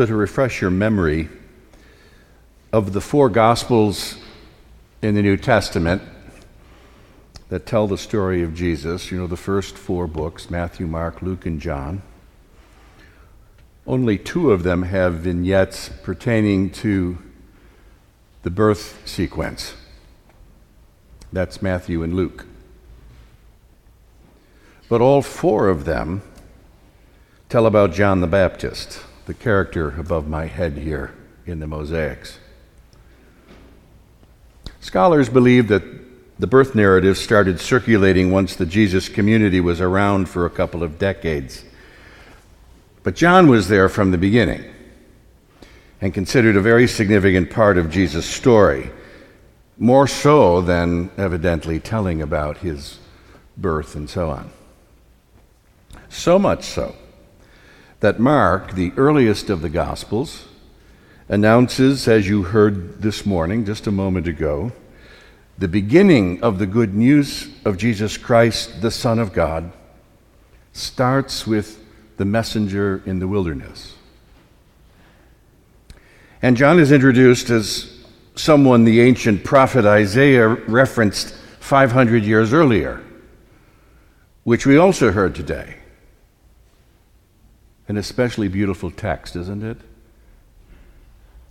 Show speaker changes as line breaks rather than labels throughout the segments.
So, to refresh your memory, of the four Gospels in the New Testament that tell the story of Jesus, you know, the first four books Matthew, Mark, Luke, and John only two of them have vignettes pertaining to the birth sequence. That's Matthew and Luke. But all four of them tell about John the Baptist, the character above my head here in the mosaics. Scholars believe that the birth narrative started circulating once the Jesus community was around for a couple of decades. But John was there from the beginning and considered a very significant part of Jesus' story, more so than evidently telling about his birth and so on. So much so that Mark, the earliest of the Gospels, announces, as you heard this morning, just a moment ago, the beginning of the good news of Jesus Christ, the Son of God, starts with the messenger in the wilderness. And John is introduced as someone the ancient prophet Isaiah referenced 500 years earlier, which we also heard today. An especially beautiful text, isn't it?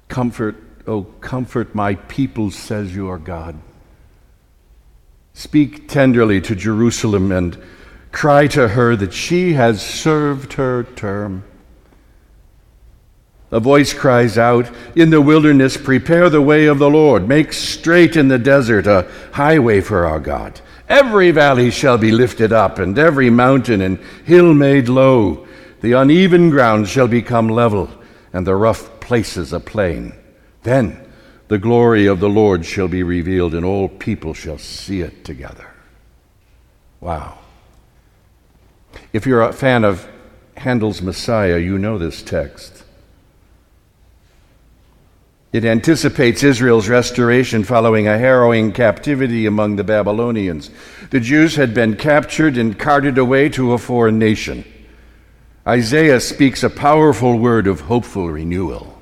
Comfort, oh, comfort my people, says your God. Speak tenderly to Jerusalem and cry to her that she has served her term. A voice cries out, In the wilderness, prepare the way of the Lord. Make straight in the desert a highway for our God. Every valley shall be lifted up, and every mountain and hill made low. The uneven ground shall become level, and the rough places a plain. Then the glory of the Lord shall be revealed, and all people shall see it together. Wow. If you're a fan of Handel's Messiah, you know this text. It anticipates Israel's restoration following a harrowing captivity among the Babylonians. The Jews had been captured and carted away to a foreign nation. Isaiah speaks a powerful word of hopeful renewal.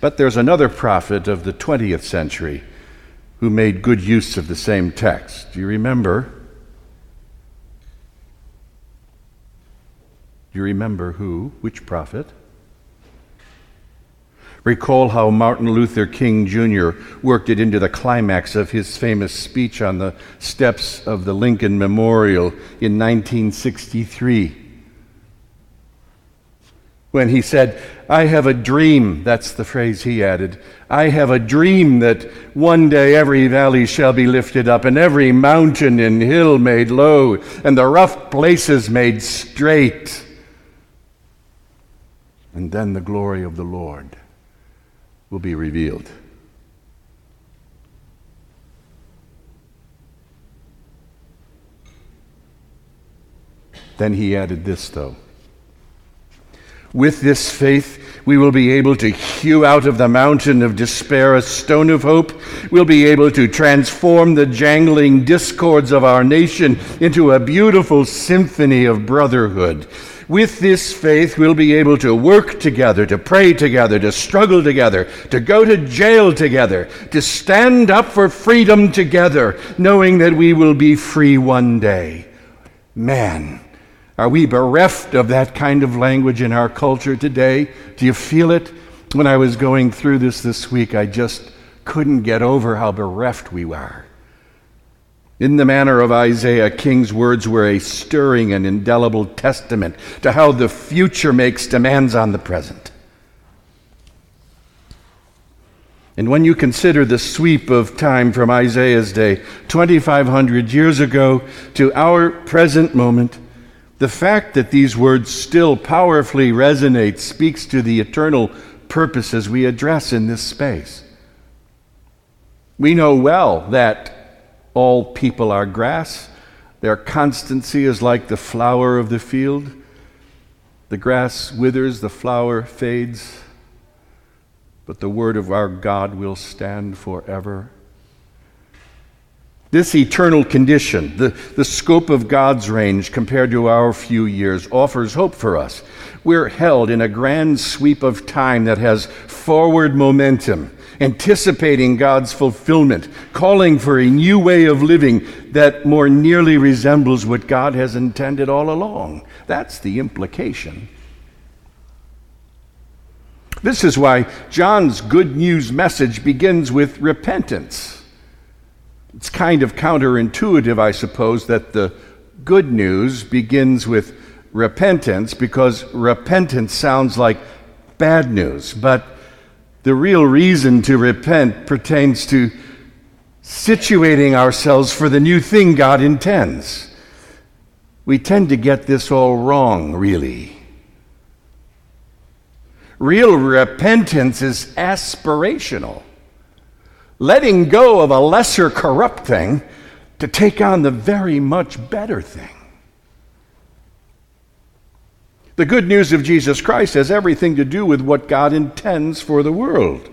But there's another prophet of the 20th century who made good use of the same text. Do you remember? Do you remember who? Which prophet? Recall how Martin Luther King Jr. worked it into the climax of his famous speech on the steps of the Lincoln Memorial in 1963. When he said, I have a dream, that's the phrase he added. I have a dream that one day every valley shall be lifted up, and every mountain and hill made low, and the rough places made straight. And then the glory of the Lord will be revealed. Then he added this, though. With this faith, we will be able to hew out of the mountain of despair a stone of hope. We'll be able to transform the jangling discords of our nation into a beautiful symphony of brotherhood. With this faith, we'll be able to work together, to pray together, to struggle together, to go to jail together, to stand up for freedom together, knowing that we will be free one day. Man, are we bereft of that kind of language in our culture today? Do you feel it? When I was going through this this week, I just couldn't get over how bereft we are. In the manner of Isaiah, King's words were a stirring and indelible testament to how the future makes demands on the present. And when you consider the sweep of time from Isaiah's day, 2,500 years ago, to our present moment, the fact that these words still powerfully resonate speaks to the eternal purposes we address in this space. We know well that all people are grass. Their constancy is like the flower of the field. The grass withers, the flower fades, but the word of our God will stand forever. This eternal condition, the, the scope of God's range compared to our few years, offers hope for us. We're held in a grand sweep of time that has forward momentum, anticipating God's fulfillment, calling for a new way of living that more nearly resembles what God has intended all along. That's the implication. This is why John's good news message begins with repentance. It's kind of counterintuitive, I suppose, that the good news begins with repentance because repentance sounds like bad news. But the real reason to repent pertains to situating ourselves for the new thing God intends. We tend to get this all wrong, really. Real repentance is aspirational letting go of a lesser corrupt thing to take on the very much better thing. The good news of Jesus Christ has everything to do with what God intends for the world.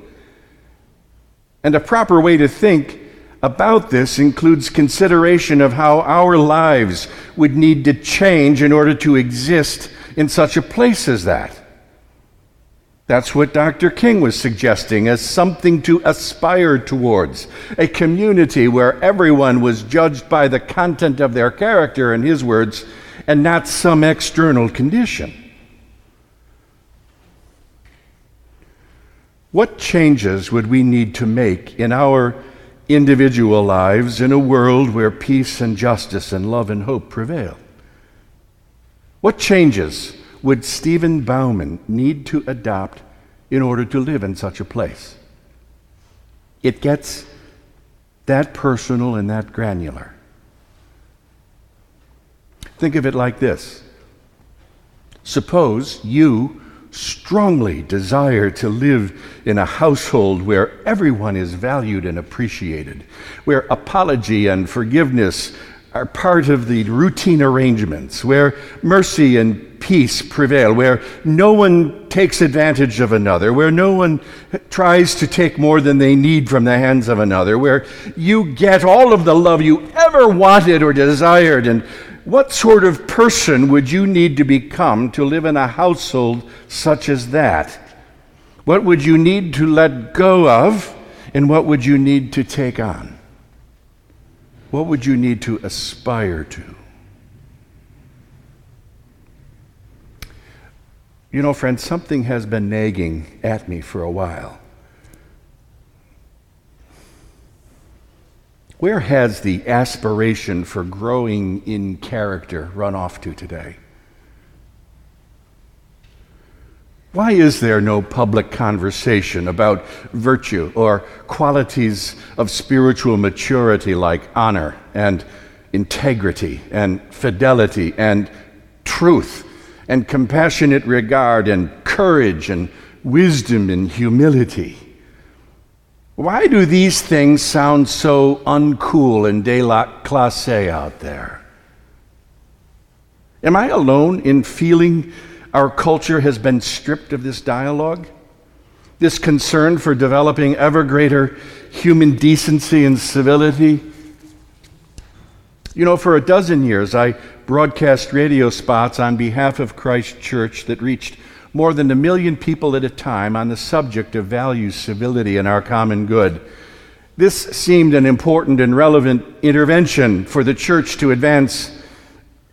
And a proper way to think about this includes consideration of how our lives would need to change in order to exist in such a place as that. That's what Dr. King was suggesting as something to aspire towards a community where everyone was judged by the content of their character, in his words, and not some external condition. What changes would we need to make in our individual lives in a world where peace and justice and love and hope prevail? What changes would Stephen Bauman need to adopt in order to live in such a place? It gets that personal and that granular. Think of it like this Suppose you strongly desire to live in a household where everyone is valued and appreciated, where apology and forgiveness are part of the routine arrangements, where mercy and peace prevail, where no one takes advantage of another, where no one tries to take more than they need from the hands of another, where you get all of the love you ever wanted or desired. And what sort of person would you need to become to live in a household such as that? What would you need to let go of, and what would you need to take on? What would you need to aspire to? You know, friends, something has been nagging at me for a while. Where has the aspiration for growing in character run off to today? Why is there no public conversation about virtue or qualities of spiritual maturity like honor and integrity and fidelity and truth and compassionate regard and courage and wisdom and humility? Why do these things sound so uncool and classe out there? Am I alone in feeling? Our culture has been stripped of this dialogue, this concern for developing ever greater human decency and civility. You know, for a dozen years, I broadcast radio spots on behalf of Christ Church that reached more than a million people at a time on the subject of values, civility, and our common good. This seemed an important and relevant intervention for the church to advance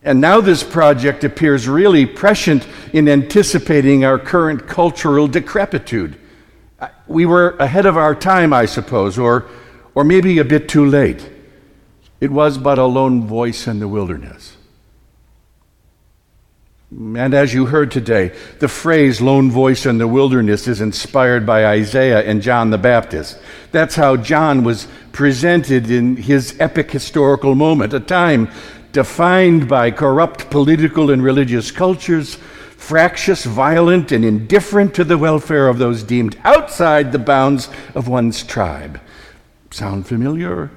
and now this project appears really prescient in anticipating our current cultural decrepitude. We were ahead of our time, I suppose, or, or maybe a bit too late. It was but a lone voice in the wilderness. And as you heard today, the phrase lone voice in the wilderness is inspired by Isaiah and John the Baptist. That's how John was presented in his epic historical moment, a time defined by corrupt political and religious cultures, fractious, violent, and indifferent to the welfare of those deemed outside the bounds of one's tribe. Sound familiar?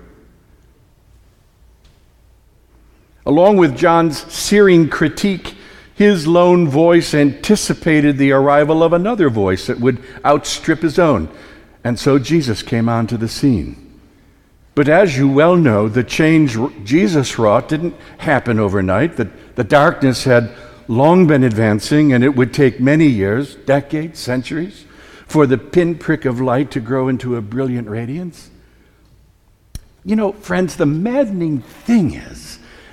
Along with John's searing critique, his lone voice anticipated the arrival of another voice that would outstrip his own. And so Jesus came onto the scene. But as you well know, the change Jesus wrought didn't happen overnight. The, the darkness had long been advancing, and it would take many years, decades, centuries, for the pinprick of light to grow into a brilliant radiance. You know, friends, the maddening thing is,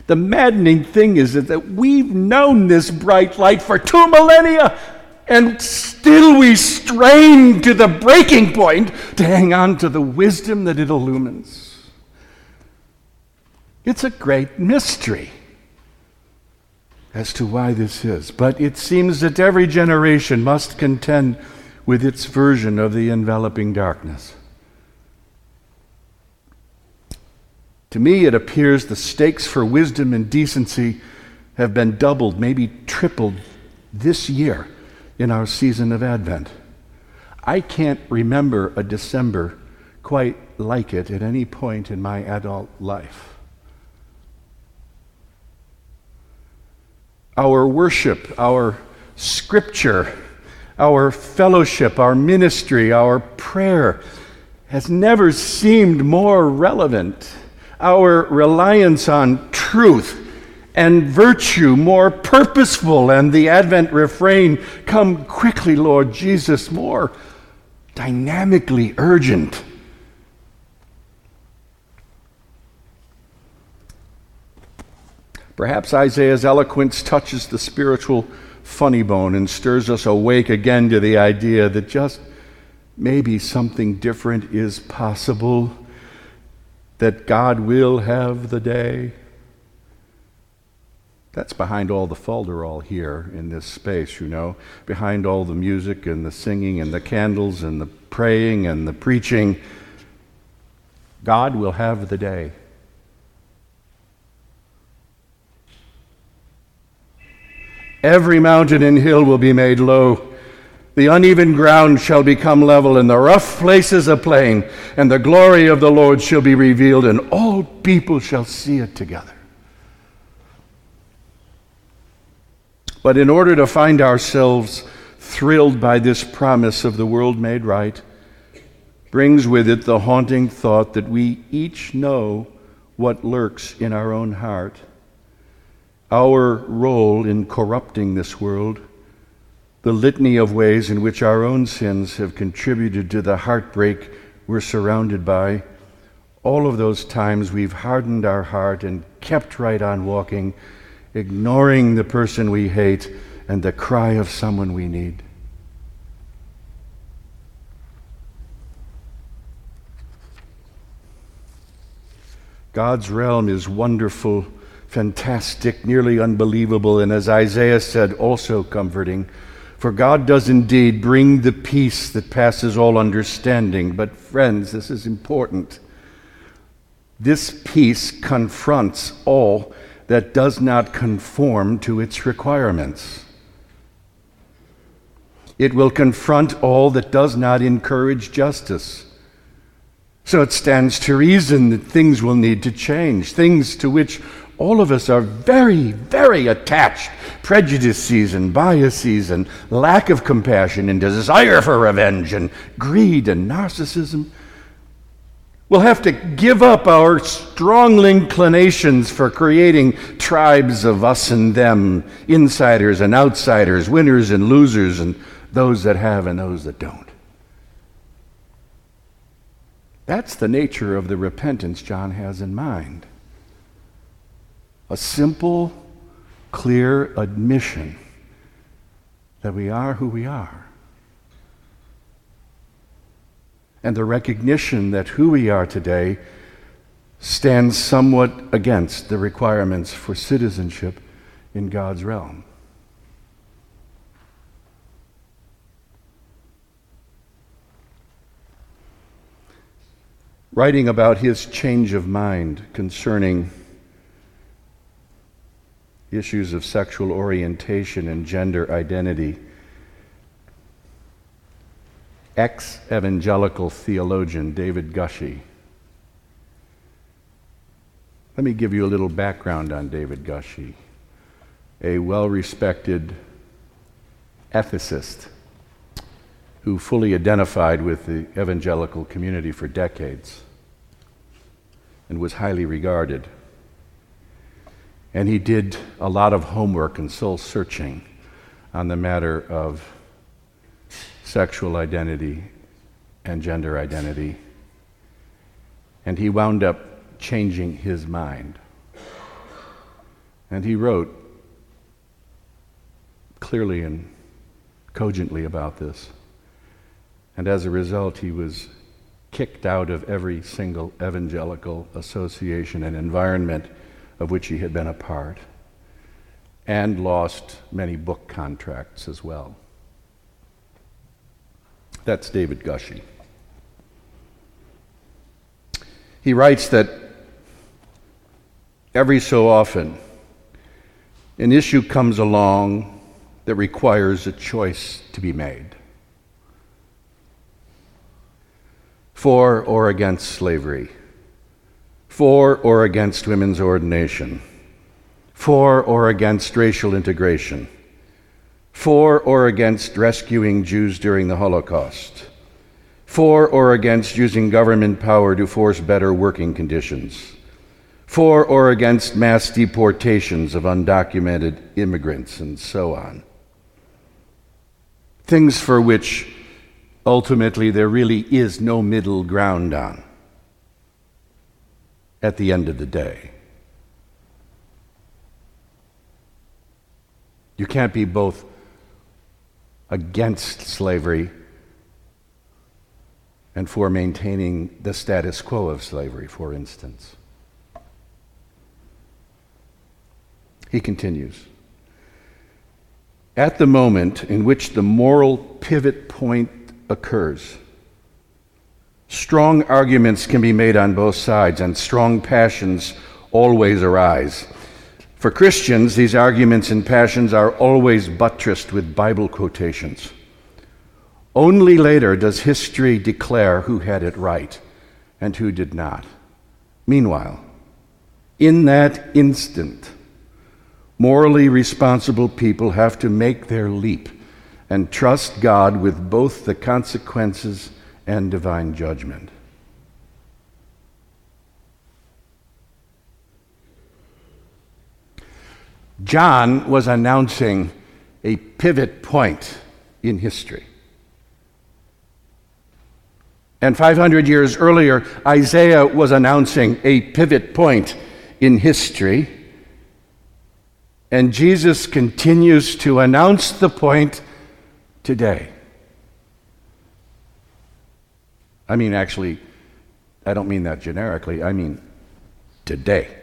the maddening thing is that we've known this bright light for two millennia, and still we strain to the breaking point to hang on to the wisdom that it illumines. It's a great mystery as to why this is, but it seems that every generation must contend with its version of the enveloping darkness. To me, it appears the stakes for wisdom and decency have been doubled, maybe tripled this year in our season of Advent. I can't remember a December quite like it at any point in my adult life. Our worship, our scripture, our fellowship, our ministry, our prayer has never seemed more relevant our reliance on truth and virtue more purposeful, and the Advent refrain, Come quickly, Lord Jesus, more dynamically urgent. Perhaps Isaiah's eloquence touches the spiritual funny bone and stirs us awake again to the idea that just maybe something different is possible that God will have the day. That's behind all the folderol here in this space, you know, behind all the music and the singing and the candles and the praying and the preaching. God will have the day. Every mountain and hill will be made low the uneven ground shall become level, and the rough places a plain, and the glory of the Lord shall be revealed, and all people shall see it together. But in order to find ourselves thrilled by this promise of the world made right, brings with it the haunting thought that we each know what lurks in our own heart, our role in corrupting this world the litany of ways in which our own sins have contributed to the heartbreak we're surrounded by, all of those times we've hardened our heart and kept right on walking, ignoring the person we hate and the cry of someone we need. God's realm is wonderful, fantastic, nearly unbelievable, and as Isaiah said, also comforting. For God does indeed bring the peace that passes all understanding. But, friends, this is important. This peace confronts all that does not conform to its requirements. It will confront all that does not encourage justice. So it stands to reason that things will need to change, things to which all of us are very, very attached. Prejudices and biases and lack of compassion and desire for revenge and greed and narcissism. We'll have to give up our strong inclinations for creating tribes of us and them, insiders and outsiders, winners and losers, and those that have and those that don't. That's the nature of the repentance John has in mind a simple, clear admission that we are who we are. And the recognition that who we are today stands somewhat against the requirements for citizenship in God's realm. Writing about his change of mind concerning issues of sexual orientation and gender identity. Ex evangelical theologian David Gushee. Let me give you a little background on David Gushee, a well respected ethicist who fully identified with the evangelical community for decades. and was highly regarded. And he did a lot of homework and soul searching on the matter of sexual identity and gender identity. And he wound up changing his mind. And he wrote clearly and cogently about this. And as a result, he was kicked out of every single evangelical association and environment of which he had been a part, and lost many book contracts as well. That's David Gushee. He writes that every so often an issue comes along that requires a choice to be made for or against slavery, for or against women's ordination, for or against racial integration, for or against rescuing Jews during the Holocaust, for or against using government power to force better working conditions, for or against mass deportations of undocumented immigrants, and so on. Things for which ultimately there really is no middle ground on at the end of the day. You can't be both against slavery and for maintaining the status quo of slavery, for instance. He continues At the moment in which the moral pivot point occurs. Strong arguments can be made on both sides, and strong passions always arise. For Christians, these arguments and passions are always buttressed with Bible quotations. Only later does history declare who had it right and who did not. Meanwhile, in that instant, morally responsible people have to make their leap and trust God with both the consequences and divine judgment. John was announcing a pivot point in history. And 500 years earlier, Isaiah was announcing a pivot point in history. And Jesus continues to announce the point today. I mean, actually, I don't mean that generically, I mean today.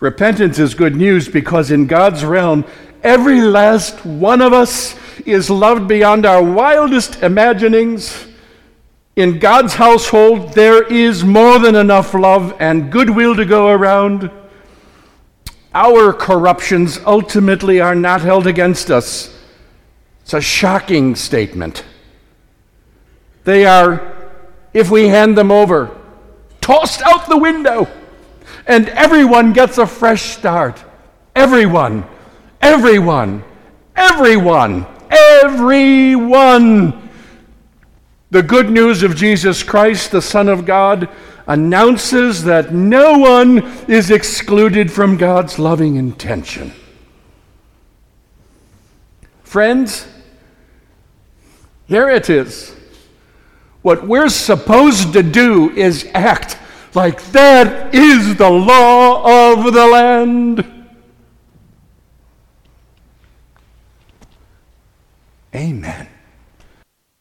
Repentance is good news because in God's realm, every last one of us is loved beyond our wildest imaginings. In God's household, there is more than enough love and goodwill to go around our corruptions ultimately are not held against us. It's a shocking statement. They are, if we hand them over, tossed out the window, and everyone gets a fresh start. Everyone, everyone, everyone, everyone. The good news of Jesus Christ, the Son of God, announces that no one is excluded from God's loving intention. Friends, here it is. What we're supposed to do is act like that is the law of the land. Amen.